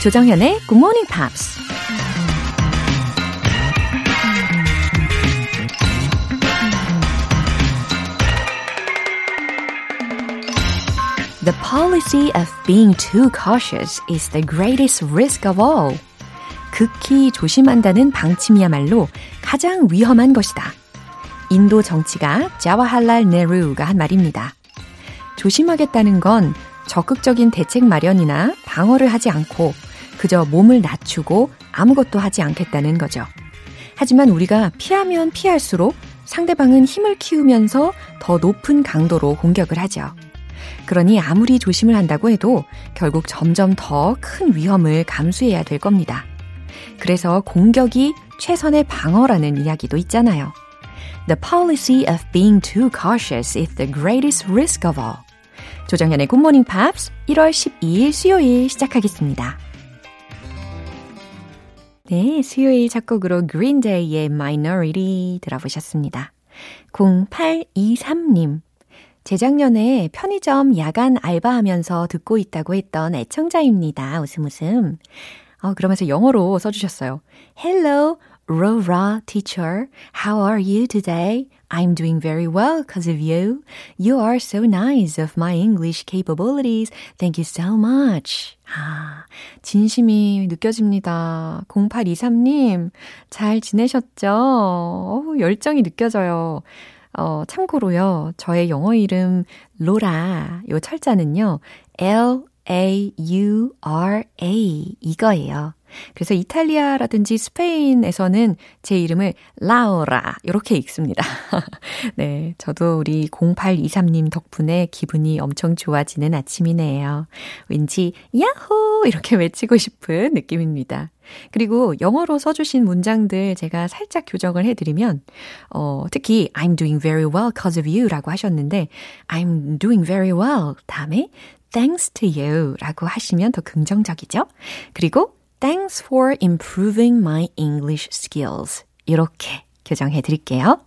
조정현의 Good Morning Pops. The policy of being too cautious is the greatest risk of all. 극히 조심한다는 방침이야말로 가장 위험한 것이다. 인도 정치가 자와할랄 네루가 한 말입니다. 조심하겠다는 건 적극적인 대책 마련이나 방어를 하지 않고 그저 몸을 낮추고 아무것도 하지 않겠다는 거죠. 하지만 우리가 피하면 피할수록 상대방은 힘을 키우면서 더 높은 강도로 공격을 하죠. 그러니 아무리 조심을 한다고 해도 결국 점점 더 큰 위험을 감수해야 될 겁니다. 그래서 공격이 최선의 방어라는 이야기도 있잖아요. The policy of being too cautious is the greatest risk of all. 조정현의 Morning Pops 1월 12일 수요일 시작하겠습니다. 네, 수요일 첫 곡으로 Green Day의 Minority 들어보셨습니다. 0823님. 재작년에 편의점 야간 알바하면서 듣고 있다고 했던 애청자입니다. 웃음 웃음. 어, 그러면서 영어로 써주셨어요. Hello, Rora teacher. How are you today? I'm doing very well because of you. You are so nice of my English capabilities. Thank you so much. 아, 진심이 느껴집니다. 0823님, 잘 지내셨죠? 어, 열정이 느껴져요. 어, 참고로요, 저의 영어 이름 로라, 요 철자는요, L A-U-R-A 이거예요. 그래서 이탈리아라든지 스페인에서는 제 이름을 라우라 이렇게 읽습니다. 네, 저도 우리 0823님 덕분에 기분이 엄청 좋아지는 아침이네요. 왠지 야호 이렇게 외치고 싶은 느낌입니다. 그리고 영어로 써주신 문장들 제가 살짝 교정을 해드리면, 어, 특히 I'm doing very well because of you 라고 하셨는데, I'm doing very well 다음에 thanks to you 라고 하시면 더 긍정적이죠. 그리고 thanks for improving my English skills. 이렇게 교정해 드릴게요.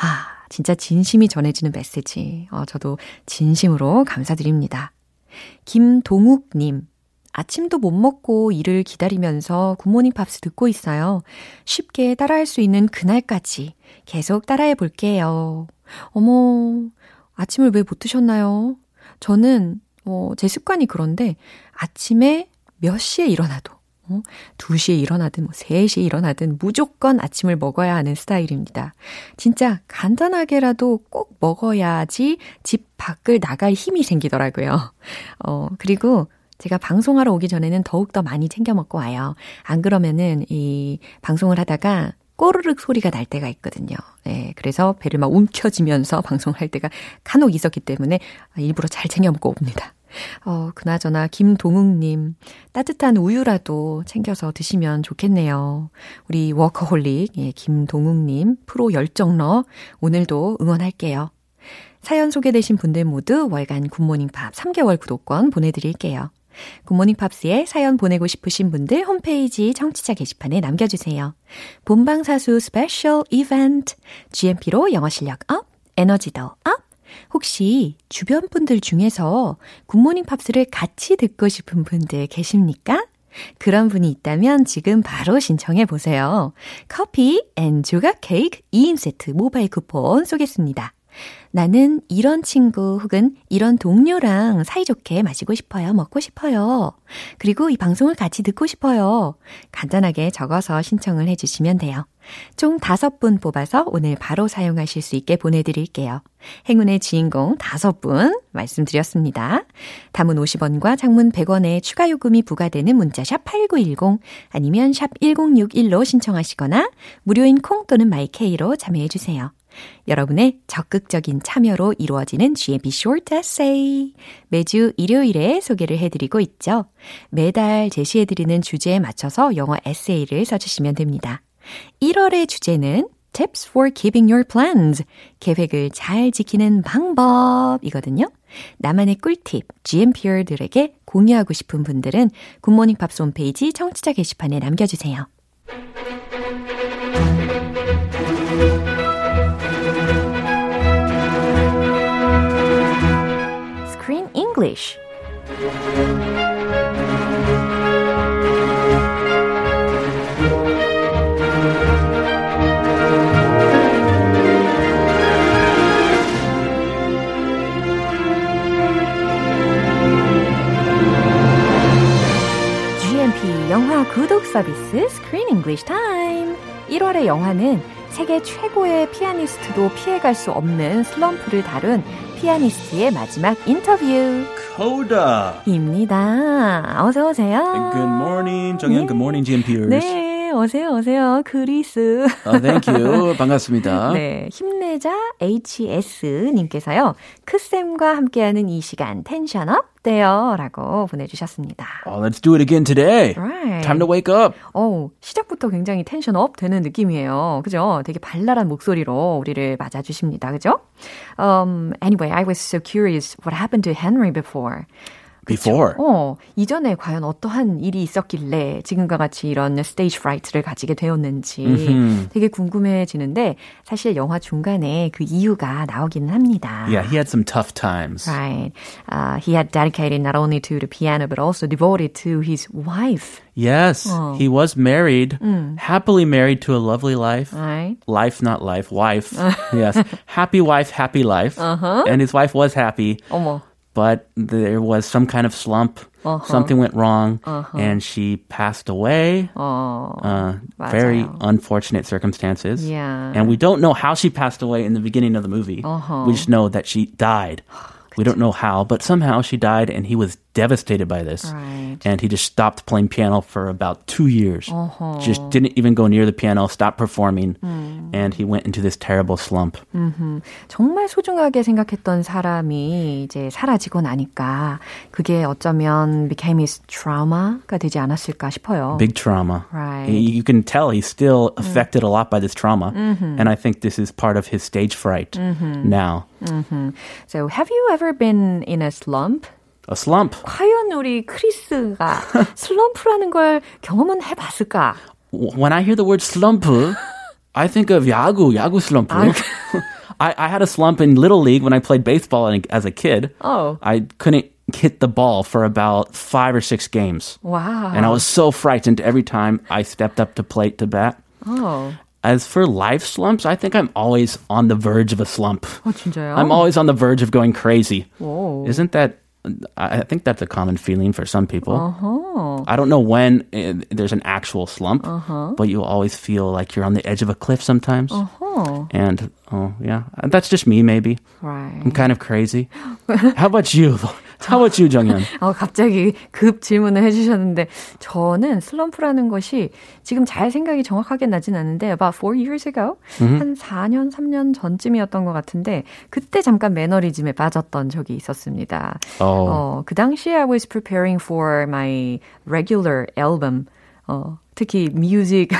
아, 진짜 진심이 전해지는 메시지. 어, 저도 진심으로 감사드립니다. 김동욱님. 아침도 못 먹고 일을 기다리면서 굿모닝 팝스 듣고 있어요. 쉽게 따라할 수 있는 그날까지 계속 따라해 볼게요. 어머, 아침을 왜 못 드셨나요? 저는, 어, 제 습관이 그런데 아침에 몇 시에 일어나도 어? 2시에 일어나든 뭐 3시에 일어나든 무조건 아침을 먹어야 하는 스타일입니다. 진짜 간단하게라도 꼭 먹어야지 집 밖을 나갈 힘이 생기더라고요. 어, 그리고 제가 방송하러 오기 전에는 더욱더 많이 챙겨 먹고 와요. 안 그러면은 이 방송을 하다가 꼬르륵 소리가 날 때가 있거든요. 네, 그래서 배를 막 움켜쥐면서 방송할 때가 간혹 있었기 때문에 일부러 잘 챙겨 먹고 옵니다. 어, 그나저나 김동욱님 따뜻한 우유라도 챙겨서 드시면 좋겠네요. 우리 워커홀릭 예, 김동욱님 프로 열정러 오늘도 응원할게요. 사연 소개되신 분들 모두 월간 굿모닝 팝스 3개월 구독권 보내드릴게요. 굿모닝 팝스에 사연 보내고 싶으신 분들 홈페이지 청취자 게시판에 남겨주세요. 본방사수 스페셜 이벤트 GMP로 영어 실력 up, 에너지도 up, 혹시 주변 분들 중에서 굿모닝 팝스를 같이 듣고 싶은 분들 계십니까? 그런 분이 있다면 지금 바로 신청해 보세요. 커피 and 조각 케이크 2인 세트 모바일 쿠폰 쏘겠습니다. 나는 이런 친구 혹은 이런 동료랑 사이좋게 마시고 싶어요. 먹고 싶어요. 그리고 이 방송을 같이 듣고 싶어요. 간단하게 적어서 신청을 해주시면 돼요. 총 다섯 분 뽑아서 오늘 바로 사용하실 수 있게 보내드릴게요. 행운의 주인공 다섯 분 말씀드렸습니다. 담은 50원과 장문 100원의 추가 요금이 부과되는 문자 샵 8910 아니면 샵 1061로 신청하시거나 무료인 콩 또는 마이케이로 참여해주세요. 여러분의 적극적인 참여로 이루어지는 GMP Short Essay. 매주 일요일에 소개를 해드리고 있죠. 매달 제시해드리는 주제에 맞춰서 영어 에세이를 써주시면 됩니다. 1월의 주제는 Tips for keeping your plans. 계획을 잘 지키는 방법이거든요. 나만의 꿀팁, GMPR들에게 공유하고 싶은 분들은 굿모닝 팝스 홈페이지 청취자 게시판에 남겨주세요. Screen English English Time. 1월의 영화는 세계 최고의 피아니스트도 피해갈 수 없는 슬럼프를 다룬 피아니스트의 마지막 인터뷰. 코다입니다. 어서 오세요. Good morning, 정현. 네. Good morning, GM Peers. 네, 오세요, 오세요. Uh, thank you. 반갑습니다. 네, 힘내자 HS님께서요. 크쌤과 함께하는 이 시간 텐션업 돼요. 라고 보내주셨습니다. Oh, let's do it again today. Right. Time to wake up. 어, 시작부터 굉장히 텐션업 되는 느낌이에요. 그죠? 되게 발랄한 목소리로 우리를 맞아주십니다. 그죠? Um, anyway, I was so curious what happened to Henry before. Before. 어, 이전에 과연 어떠한 일이 있었길래 지금과 같이 이런 stage fright를 가지게 되었는지 mm-hmm. 되게 궁금해지는데 사실 영화 중간에 그 이유가 나오기는 합니다. Yeah, he had some tough times. Right. Uh, he had dedicated not only to the piano but also devoted to his wife. Yes, 어. he was married, 음. happily married to a lovely life. Right. Life, not life, wife. yes, happy wife, happy life. Uh-huh. And his wife was happy. 어머. but there was some kind of slump. Uh-huh. Something went wrong, uh-huh. and she passed away. Oh, uh, very unfortunate circumstances. Yeah. And we don't know how she passed away in the beginning of the movie. Uh-huh. We just know that she died. we don't know how, but somehow she died, and he was devastated by this. Right. And he just stopped playing piano for about two years. Uh-huh. Just didn't even go near the piano, stopped performing, 음. and he went into this terrible slump. 음흠. 정말 소중하게 생각했던 사람이 이제 사라지고 나니까 그게 어쩌면 became his trauma가 되지 않았을까 싶어요. Big trauma. Right. You can tell he's still affected 음. a lot by this trauma. Mm-hmm. And I think this is part of his stage fright mm-hmm. now. Mm-hmm. So have you ever been in a slump? A slump. 과연 우리 크리스가 슬럼프라는 걸 경험은 해봤을까? When I hear the word slump, I think of 야구, 야구 slump. I, I had a slump in Little League when I played baseball as a kid. Oh. I couldn't hit the ball for about five or six games. Wow. And I was so frightened every time I stepped up to plate to bat. Oh. As for life slumps, I think I'm always on the verge of a slump. 어, 진짜요? I'm always on the verge of going crazy. Whoa. Isn't that I think that's a common feeling for some people. Uh-huh. I don't know when uh, there's an actual slump, uh-huh. but you always feel like you're on the edge of a cliff sometimes. Uh-huh. And oh yeah, that's just me maybe. Right. I'm kind of crazy. How about you? You, 정연? 어, 갑자기 급 질문을 해주셨는데 저는 슬럼프라는 것이 지금 잘 생각이 정확하게 나진 않는데 about four years ago mm-hmm. 한 4년 3년 전쯤이었던 것 같은데 그때 잠깐 매너리즘에 빠졌던 적이 있었습니다. Oh. 어, 그 당시에 I was preparing for my regular album. 어, 특히 뮤직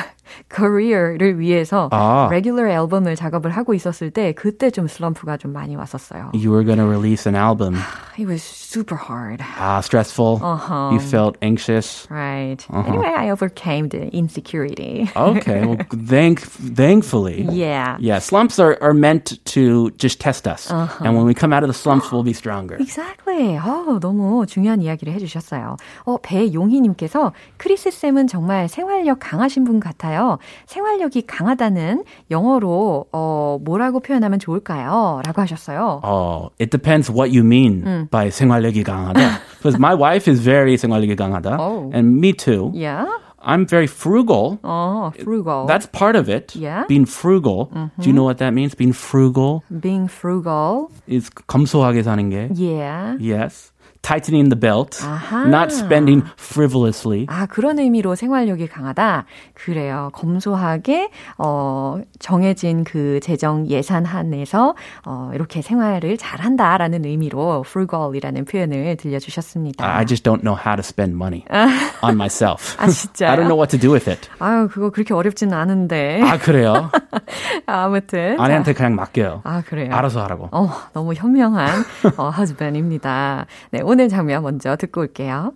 career를 위해서 아. regular 앨범을 작업을 하고 있었을 때 그때 좀 슬럼프가 좀 많이 왔었어요. You were going to release an album. It was super hard. Ah, stressful. Uh-huh. You felt anxious. Right. Uh-huh. Anyway, I overcame the insecurity. Okay. Well, thank, thankfully. Yeah. Yeah. Slumps are, are meant to just test us. Uh-huh. And when we come out of the slumps, we'll be stronger. Exactly. 어, 너무 중요한 이야기를 해주셨어요. 어, 배용희님께서 크리스 쌤은 정말 생활 력 강하신 분 같아요. 생활력이 강하다는 영어로 어, 뭐라고 표현하면 좋을까요? 라고 하셨어요. Oh, it depends what you mean 음. by 생활력이 강하다. Because my wife is very 생활력이 강하다. Oh. And me too. Yeah. I'm very frugal. 어, frugal. That's part of it. Yeah. Being frugal. Do you know what that means? Being frugal being frugal. is 검소하게 사는 게. Yeah. Yes. Tightening the belt. 아하. Not spending frivolously. 아, 그런 의미로 생활력이 강하다. 그래요. 검소하게 어 정해진 그 재정 예산 한에서 어 이렇게 생활을 잘한다라는 의미로 frugal이라는 표현을 들려 주셨습니다. I just don't know how to spend money on myself. 아, 진짜요? I don't know what to do with it. 아유, 그거 그렇게 어렵진 않은데. 아, 그래요? 아무튼 아내한테 그냥 맡겨요. 아, 그래요. 알아서 하라고. 어, 너무 현명한 어, husband입니다. 네, 오늘 장면 먼저 듣고 올게요.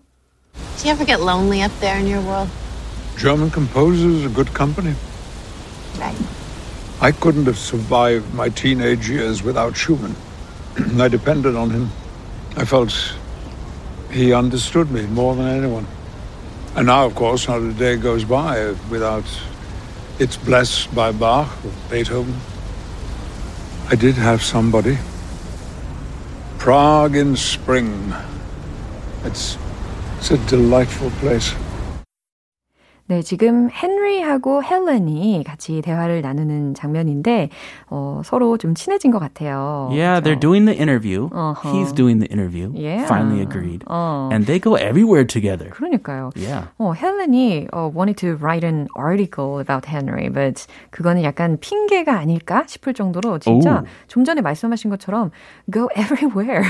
Do you ever get lonely up there in your world? German composers are good company. Right. I couldn't have survived my teenage years without Schumann. I depended on him. I felt he understood me more than anyone. And now, of course, not a day goes by without it's blessed by Bach or Beethoven. I did have somebody. Prague in spring. It's, it's a delightful place. 네, 지금 헨리하고 헬렌이 같이 대화를 나누는 장면인데 어, 서로 좀 친해진 것 같아요. Yeah, they're 그렇죠? doing the interview. Uh-huh. He's doing the interview. Yeah. Finally agreed. 어. And they go everywhere together. 그러니까요. Yeah. 어, 헬렌이 어, wanted to write an article about Henry, but 그거는 약간 핑계가 아닐까 싶을 정도로 진짜 오. 좀 전에 말씀하신 것처럼 go everywhere.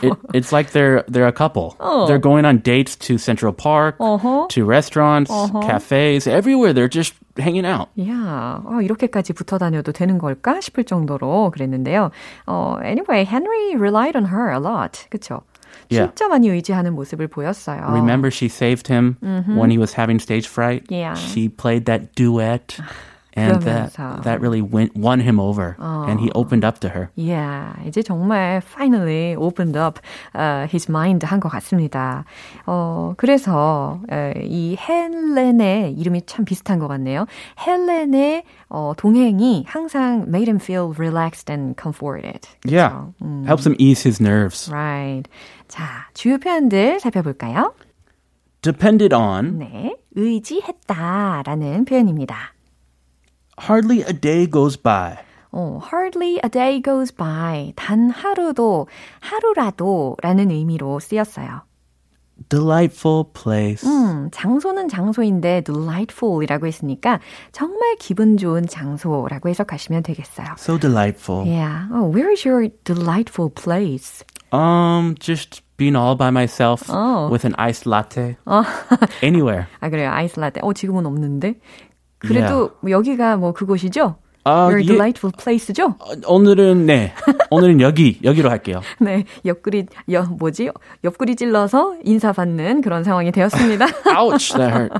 It, it's like they're they're a couple. Oh. They're going on dates to Central Park, 어허. to restaurants, Uh-huh. cafes, everywhere. They're just hanging out. 야, 어, 이렇게까지 붙어 다녀도 되는 걸까 싶을 정도로 그랬는데요. 어, anyway, Henry relied on her a lot. 그쵸? Yeah. 진짜 많이 의지하는 모습을 보였어요. Remember, she saved him when he was having stage fright. Mm-hmm. Yeah. She played that duet, And that 그러면서. that really went, won him over, and he opened up to her. Yeah, 이제 정말 finally opened up uh, his mind 한 것 같습니다. 어, 그래서 에, 이 헬렌의 이름이 참 비슷한 것 같네요. 헬렌의 어, 동행이 항상 made him feel relaxed and comforted. 그쵸? Yeah, 음, helps him ease his nerves. right. 자, 주요 표현들 살펴볼까요? Depended on. 네, 의지했다라는 표현입니다. Hardly a day goes by. 어, hardly a day goes by. 단 하루도, 하루라도 라는 의미로 쓰였어요. Delightful place. 음, 장소는 장소인데 delightful이라고 했으니까 정말 기분 좋은 장소라고 해석하시면 되겠어요. So delightful. Yeah. Oh, where is your delightful place? Um, just being all by myself Oh. with an iced latte. Anywhere. 아, 그래요. 아이스 라떼. 어, 지금은 없는데. 그래도 여기가 뭐 그곳이죠? 아, Your 예. delightful place죠? 어, 오늘은 네. 오늘은 여기 여기로 할게요. 네. 옆구리, 여, 뭐지? 옆구리 찔러서 인사받는 그런 상황이 되었습니다. Ouch, that hurt.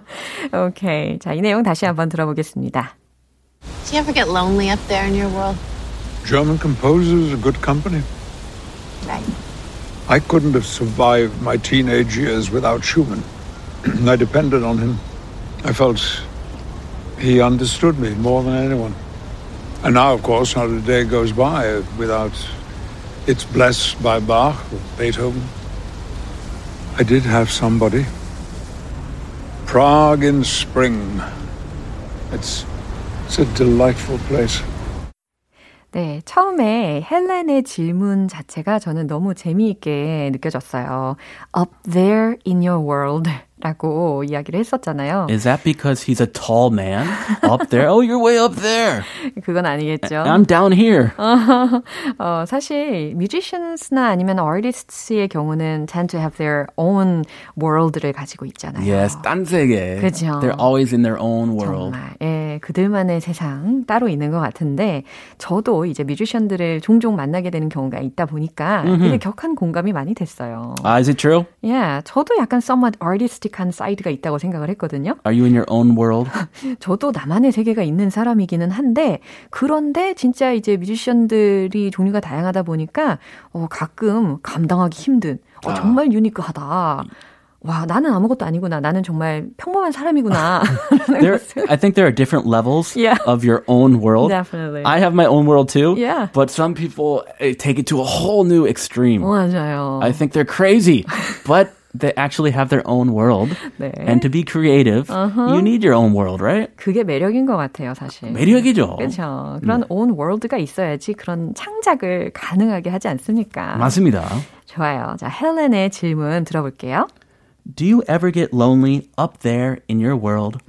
오케이. 자, 이 내용 다시 한번 들어보겠습니다. Do you ever get lonely up there in your world? German composers are good company. Right. I couldn't have survived my teenage years without Schumann. I depended on him. I felt he understood me more than anyone. And now, of course, not a day goes by without it's blessed by Bach or Beethoven. I did have somebody. Prague in spring. It's, it's a delightful place. 네, 처음에 헬렌의 질문 자체가 저는 너무 재미있게 느껴졌어요. Up there in your world. 라고 이야기를 했었잖아요. Is that because he's a tall man up there? Oh, you're way up there. 그건 아니겠죠. I'm down here. 어, 사실 musicians나 아니면 artists의 경우는 tend to have their own world를 가지고 있잖아요. Yes, 딴 세계. 그죠. They're always in their own world. 정말 예, 그들만의 세상 따로 있는 것 같은데 저도 이제 뮤지션들을 종종 만나게 되는 경우가 있다 보니까 되게 격한 공감이 많이 됐어요. Ah, is it true? 예, 저도 약간 somewhat artistic 한 사이드가 있다고 생각을 했거든요. Are you in your own world? 저도 나만의 세계가 있는 사람이기는 한데 그런데 진짜 이제 뮤지션들이 종류가 다양하다 보니까 어, 가끔 감당하기 힘든 어, 정말 유니크하다. 와 나는 아무것도 아니구나. 나는 정말 평범한 사람이구나. There, I think there are different levels Yeah. of your own world. Definitely. I have my own world too. Yeah. But some people eh, take it to a whole new extreme. 맞아요. I think they're crazy, but they actually have their own world. 네. And to be creative, you need your own world, right? 그게 매력인 것 같아요, 사실. 매력이죠. 그렇죠. 그런 own world가 있어야지 그런 창작을 가능하게 하지 않습니까? 맞습니다. 좋아요. 자, 헬렌의 질문 들어볼게요. Do you ever get lonely up there in your world?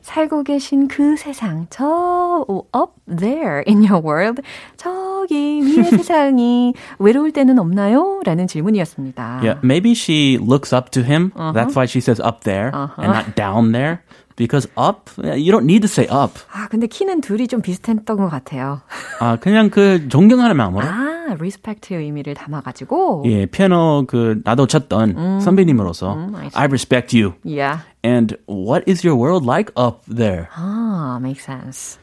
살고 계신 그 세상, 저 up there in your world, 저기 위의 세상이 외로울 때는 없나요? 라는 질문이었습니다. Yeah, maybe she looks up to him. That's why she says up there and not down there. Because up, you don't need to say up. 아, 근데 키는 둘이 좀 비슷했던 것 같아요. 아, 그냥 그 존경하는 마음으로. 아, respect 의미를 담아가지고. 예, 피아노 그 나도 쳤던 선배님으로서 I see. I respect you. Yeah. And what is your world like up there? 아, makes sense.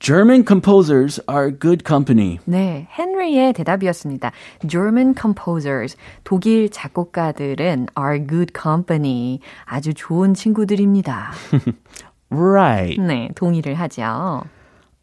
German composers are good company. 네, 헨리의 대답이었습니다. German composers, 독일 작곡가들은 are good company, 아주 좋은 친구들입니다. Right. 네, 동의를 하죠.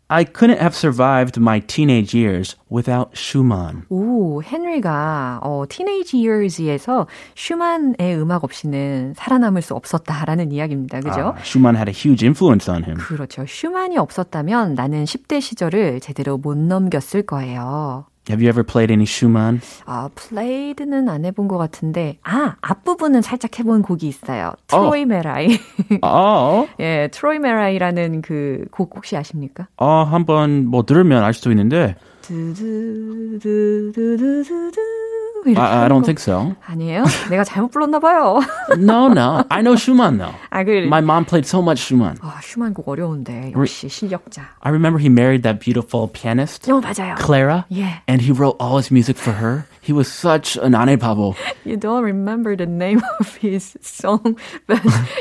I couldn't have survived my teenage years without Schumann. 오, 헨리가 어, Teenage Years에서 슈만의 음악 없이는 살아남을 수 없었다라는 이야기입니다. 그죠? Uh, Schumann had a huge influence on him. 그렇죠. 슈만이 없었다면 나는 10대 시절을 제대로 못 넘겼을 거예요. Have you ever played any Schumann? 아, played는 안 해본 것 같은데, 아, 앞부분은 살짝 해본 곡이 있어요. 트로이메라이. 어, 예, 트로이메라이라는 그 곡 혹시 아십니까? 어, 한번 뭐 들으면 알 수도 있는데. 두두두두두두두. 이렇게 I, I 하는 don't 거. think so. 아니에요? 내가 잘못 불렀나 봐요. No, no. I know Schumann though. 아, 그, My mom played so much Schumann. 아, 슈만 곡 어려운데. 역시 실력자. I remember he married that beautiful pianist, 어, 맞아요. Clara, Yeah. and he wrote all his music for her. He was such an ane pavo. You don't remember the name of his song, but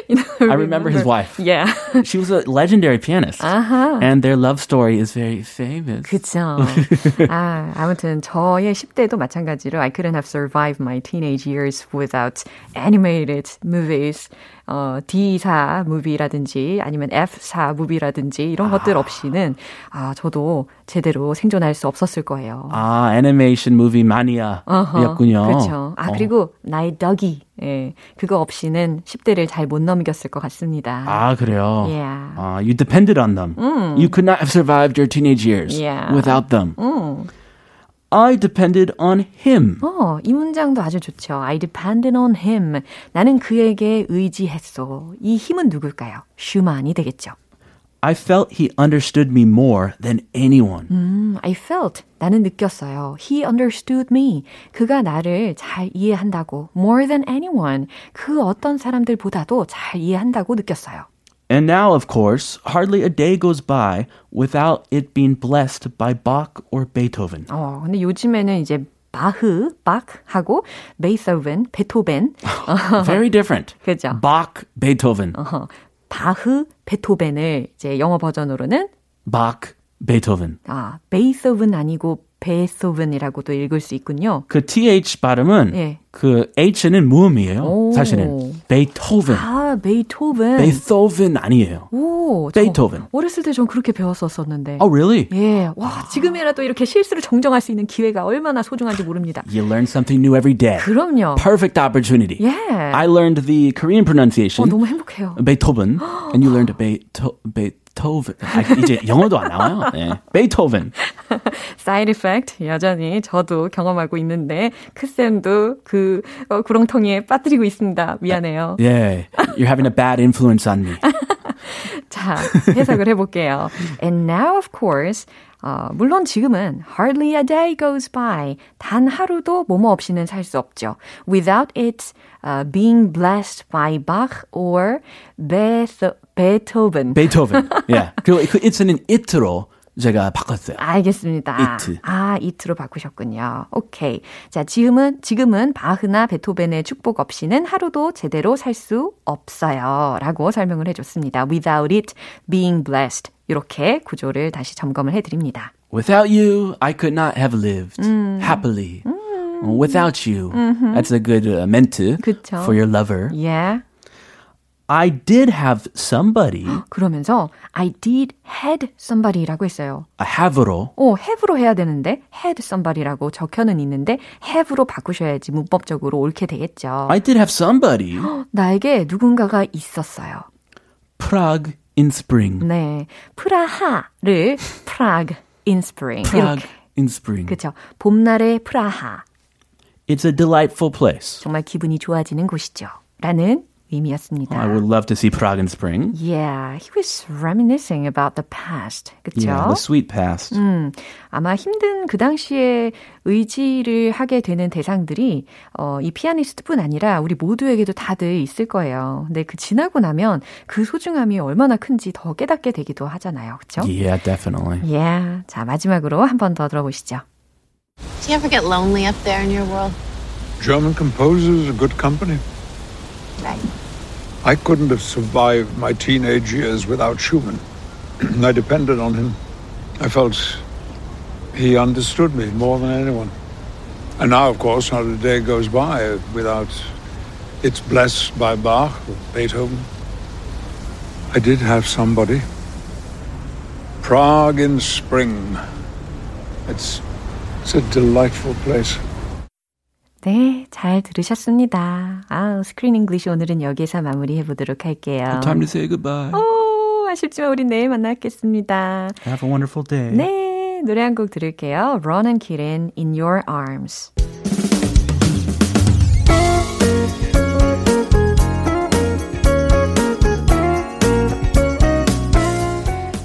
you know. I remember his wife. Yeah. She was a legendary pianist, 아하. and their love story is very famous. 그쵸. 아, 아무튼 저의 10대도 마찬가지로 I couldn't have survived my teenage years without animated movies. 어, D사 무비라든지 아니면 F사 무비라든지 이런 것들 없이는 아, 저도 제대로 생존할 수 없었을 거예요. 아, 애니메이션 무비 마니아였군요. 그렇죠. 아, 어. 그리고 나의 덕이. 예. 그거 없이는 10대를 잘 못 넘겼을 것 같습니다. 아, 그래요. Yeah. 아, you depended on them. You could not have survived your teenage years Yeah. without them. I depended on him. 어, 이 문장도 아주 좋죠. I depended on him. 나는 그에게 의지했어. 이 힘은 누굴까요? 슈만이 되겠죠. I felt he understood me more than anyone. 음, I felt. 나는 느꼈어요. He understood me. 그가 나를 잘 이해한다고. More than anyone. 그 어떤 사람들보다도 잘 이해한다고 느꼈어요. And now, of course, hardly a day goes by without it being blessed by Bach or Beethoven. 어, 근데 요즘에는 이제 바흐, 박하고 베이토벤, 베토벤. Very different. 그죠? Bach, Beethoven. 어허, 바흐, 베토벤을 이제 영어 버전으로는 Bach, Beethoven. 아, 베이토벤 아니고 베토벤이라고도 읽을 수 있군요. 그 TH 발음은 예. 그 H는 무음이에요. 오. 사실은. Beethoven. 아, 베이토벤. Beethoven 아니에요. 오, 저 베이토벤. 어렸을 때 전 그렇게 배웠었었는데. Oh, really? 예, 와, 지금이라도 이렇게 실수를 정정할 수 있는 기회가 얼마나 소중한지 모릅니다. You learn something new every day. 그럼요. Perfect opportunity. 예. I learned the Korean 어, pronunciation. 너무 행복해요. Beethoven. and you learned Beethoven. 아, 이제 영어도 안 나와요. 네. Beethoven. side effect 여전히 저도 경험하고 있는데 크쌤도 그 어, 구렁텅이에 빠뜨리고 있습니다. 미안해요. Yeah. You're having a bad influence on me. 자, 해석을 해볼게요. And now, of course, 어, 물론 지금은 hardly a day goes by. 단 하루도 뭐뭐 없이는 살 수 없죠. Without it uh, being blessed by Bach or Beetho- Beethoven. Beethoven. Yeah. 그, 그 it는 it로 제가 바꿨어요. 알겠습니다. it. 아, it로 바꾸셨군요. 오케이. 자, 지금은, 지금은 바흐나 베토벤의 축복 없이는 하루도 제대로 살 수 없어요. 라고 설명을 해 줬습니다. Without it being blessed. 이렇게 구조를 다시 점검을 해 드립니다. Without you, I could not have lived happily. Without you. That's a good uh, 그쵸. for your lover. Yeah. I did have somebody. 그러면서 I did had somebody라고 했어요. have로 어, have로 해야 되는데 had somebody라고 적혀는 있는데 have로 바꾸셔야지 문법적으로 옳게 되겠죠. I did have somebody. 나에게 누군가가 있었어요. Prague in spring. 네. 프라하를 Prague in spring. Prague 이렇게. in spring. 그쵸. 봄날의 프라하. It's a delightful place. 정말 기분이 좋아지는 곳이죠. 라는 의미였습니다. I would love to see Prague in spring. Yeah, he was reminiscing about the past. 그쵸? Yeah, the sweet past. 음, 아마 힘든 그 당시에 의지를 하게 되는 대상들이 어, 이 피아니스트뿐 아니라 우리 모두에게도 다들 있을 거예요. 근데 그 지나고 나면 그 소중함이 얼마나 큰지 더 깨닫게 되기도 하잖아요. 그렇죠? Yeah, definitely. Yeah. 자, 마지막으로 한 번 더 들어보시죠. Do you ever get lonely up there in your world? German composers are good company. I couldn't have survived my teenage years without Schumann. I depended on him. I felt he understood me more than anyone. And now, of course, not a day goes by without it's blessed by Bach or Beethoven. I did have somebody. Prague in spring. It's, it's a delightful place. 네, 잘 들으셨습니다. 아, Screen English 오늘은 여기서 마무리해 보도록 할게요. Time to say goodbye. 오, 아쉽지만 우리 내일 만나겠습니다. Have a wonderful day. 네, 노래 한 곡 들을게요. Ron and Kitten, In Your Arms.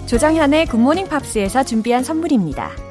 조정현의 굿모닝 팝스에서 준비한 선물입니다.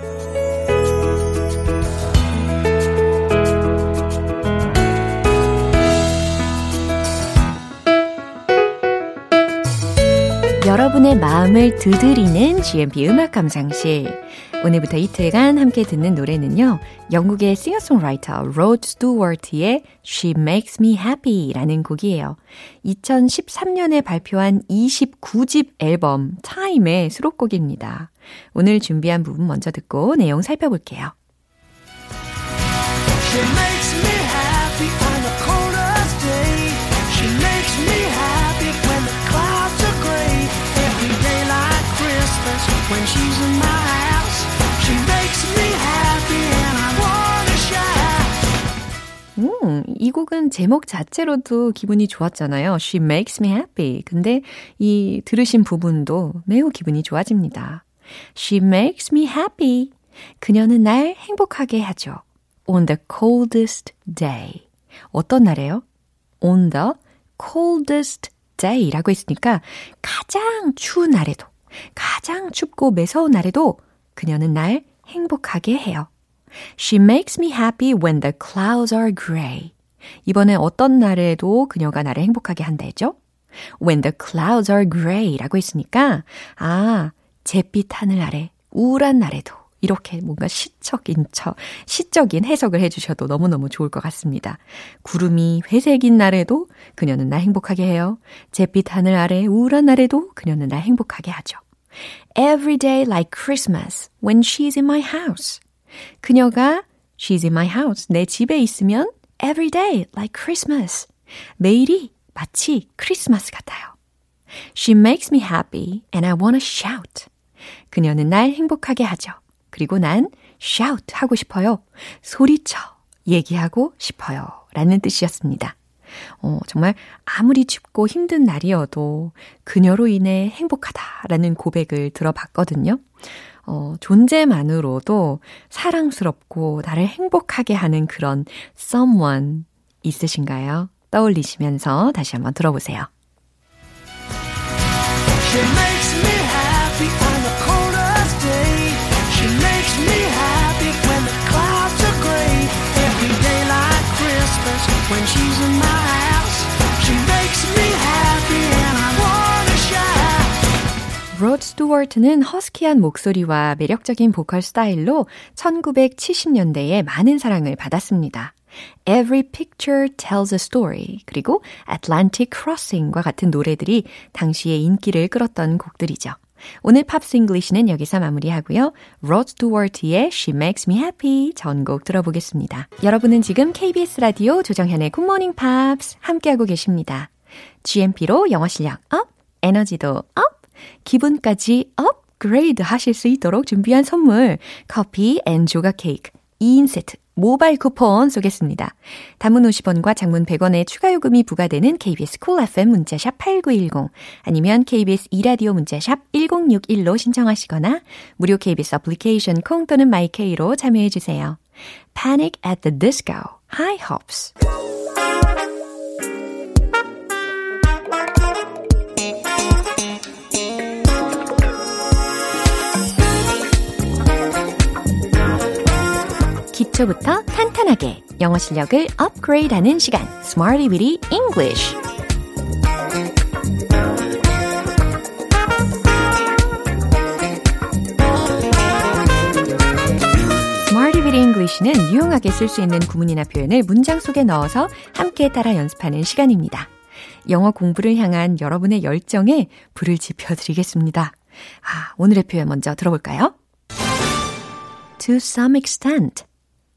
여러분의 마음을 두드리는 GMP 음악 감상실. 오늘부터 이틀간 함께 듣는 노래는요. 영국의 싱어송라이터 로드 스튜어트의 She Makes Me Happy 라는 곡이에요. 2013년에 발표한 29집 앨범 Time의 수록곡입니다. 오늘 준비한 부분 먼저 듣고 내용 살펴볼게요. 이 곡은 제목 자체로도 기분이 좋았잖아요. She makes me happy. 근데 이 들으신 부분도 매우 기분이 좋아집니다. She makes me happy. 그녀는 날 행복하게 하죠. On the coldest day. 어떤 날이에요? On the coldest day라고 했으니까 가장 추운 날에도, 가장 춥고 매서운 날에도 그녀는 날 행복하게 해요. She makes me happy when the clouds are gray. 이번에 어떤 날에도 그녀가 나를 행복하게 한다죠? When the clouds are gray라고 했으니까 아, 잿빛 하늘 아래 우울한 날에도 이렇게 뭔가 시적인 척, 시적인 해석을 해주셔도 너무너무 좋을 것 같습니다. 구름이 회색인 날에도 그녀는 날 행복하게 해요. 잿빛 하늘 아래 우울한 날에도 그녀는 날 행복하게 하죠. Every day like Christmas when she's in my house. 그녀가 she's in my house, 내 집에 있으면 every day like Christmas. 매일이 마치 크리스마스 같아요. She makes me happy and I wanna shout. 그녀는 날 행복하게 하죠. 그리고 난 shout 하고 싶어요. 소리쳐 얘기하고 싶어요. 라는 뜻이었습니다. 어, 정말 아무리 춥고 힘든 날이어도 그녀로 인해 행복하다라는 고백을 들어봤거든요. 어, 존재만으로도 사랑스럽고 나를 행복하게 하는 그런 someone 있으신가요? 떠올리시면서 다시 한번 들어보세요. She makes me happy shout. 로드 스튜어트는 허스키한 목소리와 매력적인 보컬 스타일로 1970년대에 많은 사랑을 받았습니다. Every Picture Tells a Story 그리고 Atlantic Crossing과 같은 노래들이 당시에 인기를 끌었던 곡들이죠. 오늘 Pops English는 여기서 마무리하고요. 로드 스튜어트의 She Makes Me Happy 전곡 들어보겠습니다. 여러분은 지금 KBS 라디오 조정현의 굿모닝 팝스 함께하고 계십니다. GMP로 영어 실력 up, 에너지도 up, 기분까지 업그레이드 하실 수 있도록 준비한 선물 커피 and 조각 케이크 2인 세트 모바일 쿠폰 쏘겠습니다. 단문 50원과 장문 100원의 추가 요금이 부과되는 KBS cool FM 문자샵 8910 아니면 KBS 이라디오 문자샵 1061로 신청하시거나 무료 KBS 애플리케이션 콩 또는 my K로 참여해 주세요. Panic at the Disco, High Hopes. 기초부터 탄탄하게 영어 실력을 업그레이드하는 시간, Smarty Weedy English. English는 유용하게 쓸 수 있는 구문이나 표현을 문장 속에 넣어서 함께 따라 연습하는 시간입니다. 영어 공부를 향한 여러분의 열정에 불을 지펴드리겠습니다. 아, 오늘의 표현 먼저 들어볼까요? To some extent.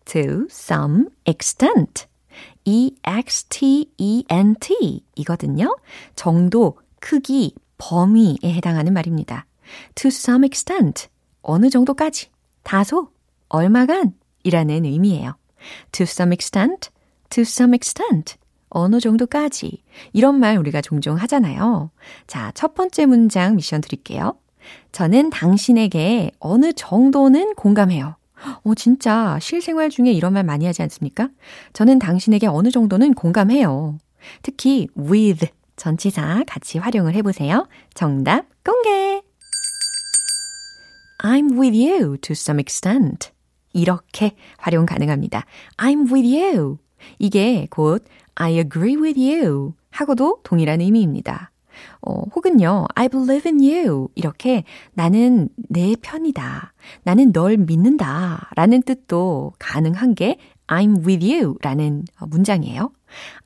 To some extent. E-X-T-E-N-T 이거든요. 정도, 크기, 범위에 해당하는 말입니다. To some extent. 어느 정도까지. 다소. 얼마간. 이라는 의미예요. To some extent. To some extent. 어느 정도까지. 이런 말 우리가 종종 하잖아요. 자, 첫 번째 문장 미션 드릴게요. 저는 당신에게 어느 정도는 공감해요. 어, 진짜 실생활 중에 이런 말 많이 하지 않습니까? 저는 당신에게 어느 정도는 공감해요. 특히 with 전치사 같이 활용을 해보세요. 정답 공개! I'm with you to some extent. 이렇게 활용 가능합니다. I'm with you. 이게 곧 I agree with you 하고도 동일한 의미입니다. 어, 혹은요, I believe in you. 이렇게 나는 내 편이다. 나는 널 믿는다. 라는 뜻도 가능한 게 I'm with you 라는 문장이에요.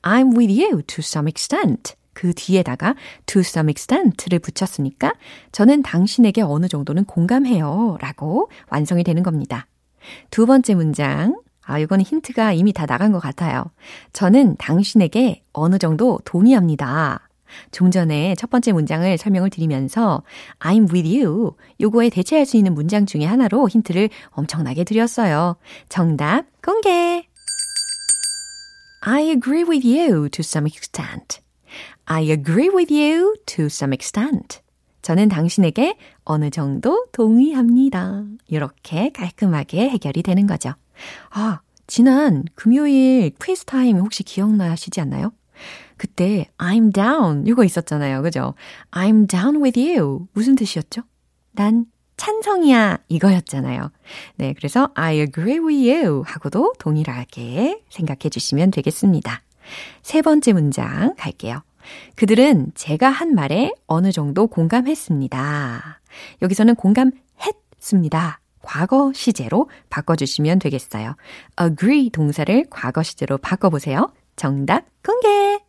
I'm with you to some extent. 그 뒤에다가 to some extent를 붙였으니까 저는 당신에게 어느 정도는 공감해요. 라고 완성이 되는 겁니다. 두 번째 문장. 아, 이거는 힌트가 이미 다 나간 것 같아요. 저는 당신에게 어느 정도 동의합니다. 좀 전에 첫 번째 문장을 설명을 드리면서 I'm with you 요거에 대체할 수 있는 문장 중에 하나로 힌트를 엄청나게 드렸어요. 정답 공개! I agree with you to some extent. I agree with you to some extent. 저는 당신에게 어느 정도 동의합니다. 이렇게 깔끔하게 해결이 되는 거죠. 아, 지난 금요일 퀴즈 타임 혹시 기억나시지 않나요? 그때 I'm down 이거 있었잖아요. 그죠? I'm down with you. 무슨 뜻이었죠? 난 찬성이야 이거였잖아요. 네, 그래서 I agree with you 하고도 동일하게 생각해 주시면 되겠습니다. 세 번째 문장 갈게요. 그들은 제가 한 말에 어느 정도 공감했습니다. 여기서는 공감했습니다. 과거 시제로 바꿔주시면 되겠어요. agree 동사를 과거 시제로 바꿔보세요. 정답 공개!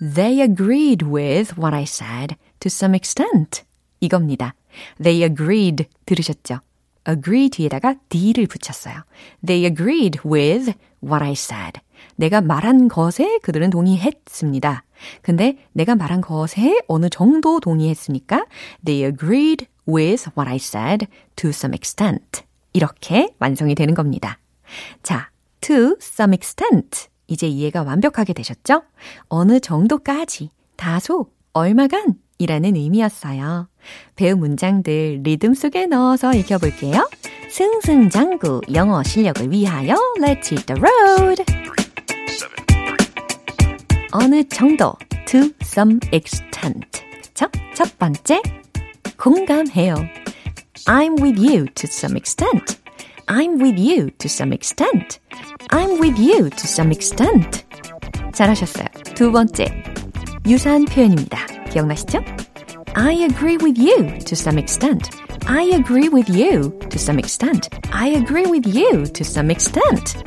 They agreed with what I said to some extent. 이겁니다. They agreed 들으셨죠? agree 뒤에다가 d를 붙였어요. They agreed with what I said. 내가 말한 것에 그들은 동의했습니다. 근데 내가 말한 것에 어느 정도 동의했으니까 they agreed with what I said to some extent. 이렇게 완성이 되는 겁니다. 자, to some extent. 이제 이해가 완벽하게 되셨죠? 어느 정도까지, 다소, 얼마간 이라는 의미였어요. 배운 문장들 리듬 속에 넣어서 익혀볼게요. 승승장구 영어 실력을 위하여 Let's hit the road! 어느 정도 to some extent 그쵸? 첫 번째 공감해요. I'm with you to some extent. I'm with you to some extent. I'm with you to some extent. 잘하셨어요. 두 번째, 유사한 표현입니다. 기억나시죠? I agree with you to some extent. I agree with you to some extent. I agree with you to some extent.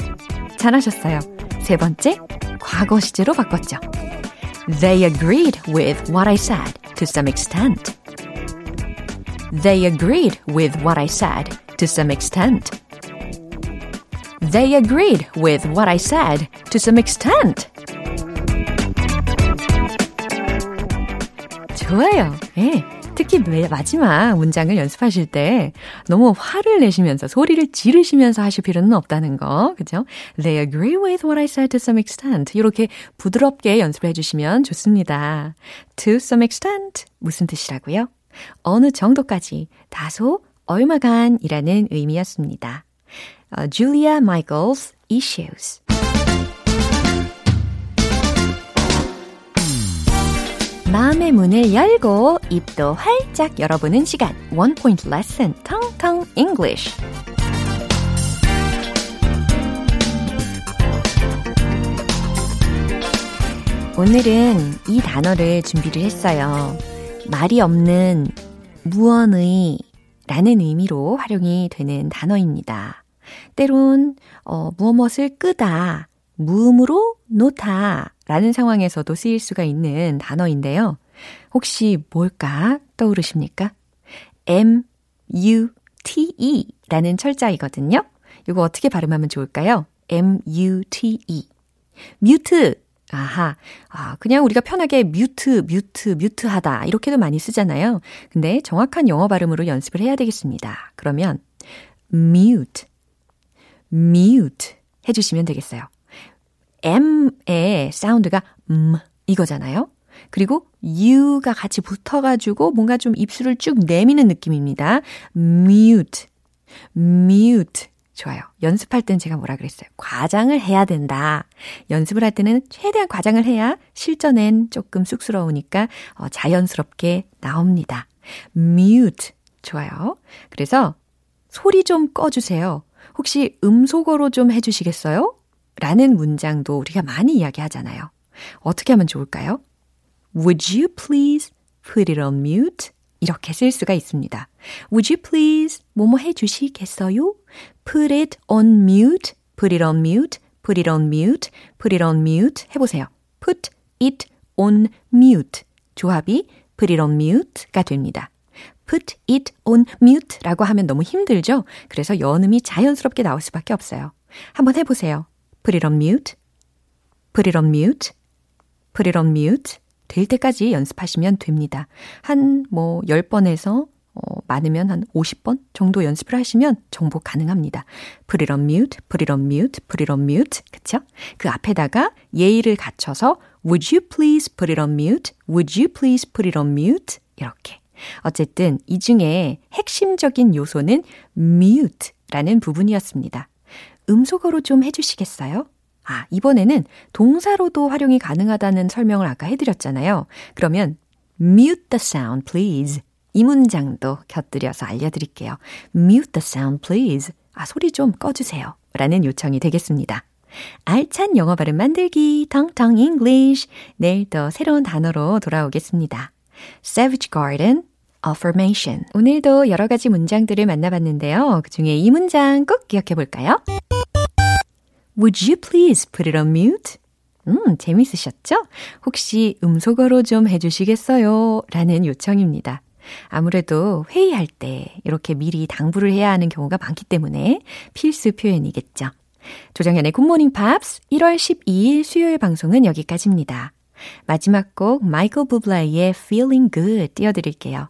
잘하셨어요. 세 번째, 과거 시제로 바꿨죠. They agreed with what I said to some extent. They agreed with what I said to some extent. They agreed with what I said to some extent. 좋아요. 예. 특히 마지막 문장을 연습하실 때 너무 화를 내시면서 소리를 지르시면서 하실 필요는 없다는 거. 그죠? They agree with what I said to some extent. 이렇게 부드럽게 연습을 해주시면 좋습니다. To some extent. 무슨 뜻이라고요? 어느 정도까지, 다소, 얼마간이라는 의미였습니다. Uh, Julia Michaels Issues. 마음의 문을 열고 입도 활짝 열어보는 시간. One Point Lesson, 텅텅 English. 오늘은 이 단어를 준비를 했어요. 말이 없는 무언의 라는 의미로 활용이 되는 단어입니다. 때론, 어, 무엇을 끄다, 무음으로 놓다 라는 상황에서도 쓰일 수가 있는 단어인데요. 혹시 뭘까 떠오르십니까? M, U, T, E 라는 철자이거든요. 이거 어떻게 발음하면 좋을까요? M, U, T, E. 뮤트. 아하. 아, 그냥 우리가 편하게 뮤트, 뮤트, 뮤트 하다. 이렇게도 많이 쓰잖아요. 근데 정확한 영어 발음으로 연습을 해야 되겠습니다. 그러면 mute, mute 해주시면 되겠어요. M의 사운드가 음 이거잖아요. 그리고 U가 같이 붙어가지고 뭔가 좀 입술을 쭉 내미는 느낌입니다. mute, mute. 좋아요. 연습할 땐 제가 뭐라 그랬어요? 과장을 해야 된다. 연습을 할 때는 최대한 과장을 해야 실전엔 조금 쑥스러우니까 어, 자연스럽게 나옵니다. mute. 좋아요. 그래서 소리 좀 꺼주세요. 혹시 음소거로 좀 해주시겠어요? 라는 문장도 우리가 많이 이야기하잖아요. 어떻게 하면 좋을까요? Would you please put it on mute? 이렇게 쓸 수가 있습니다. Would you please 뭐뭐 해주시겠어요? Put it on mute, put it on mute, put it on mute, put it on mute 해보세요. Put it on mute. 조합이 put it on mute가 됩니다. Put it on mute 라고 하면 너무 힘들죠? 그래서 연음이 자연스럽게 나올 수밖에 없어요. 한번 해보세요. put it on mute, put it on mute, put it on mute. 될 때까지 연습하시면 됩니다. 한 뭐 10번에서 어, 많으면 한 50번 정도 연습을 하시면 정복 가능합니다. put it on mute, put it on mute, put it on mute. 그쵸? 그 앞에다가 예의를 갖춰서 would you please put it on mute? would you please put it on mute? 이렇게. 어쨌든 이 중에 핵심적인 요소는 mute라는 부분이었습니다. 음소거로 좀 해주시겠어요? 아, 이번에는 동사로도 활용이 가능하다는 설명을 아까 해드렸잖아요. 그러면 mute the sound, please. 이 문장도 곁들여서 알려드릴게요. mute the sound, please. 아, 소리 좀 꺼주세요. 라는 요청이 되겠습니다. 알찬 영어 발음 만들기, 텅텅 English. 내일 또 새로운 단어로 돌아오겠습니다. Savage Garden, affirmation. 오늘도 여러 가지 문장들을 만나봤는데요. 그 중에 이 문장 꼭 기억해 볼까요? Would you please put it on mute? 음, 재밌으셨죠? 혹시 음소거로 좀 해주시겠어요? 라는 요청입니다. 아무래도 회의할 때 이렇게 미리 당부를 해야 하는 경우가 많기 때문에 필수 표현이겠죠. 조정현의 굿모닝 팝스 1월 12일 수요일 방송은 여기까지입니다. 마지막 곡 마이클 부블레의 Feeling Good 띄워드릴게요.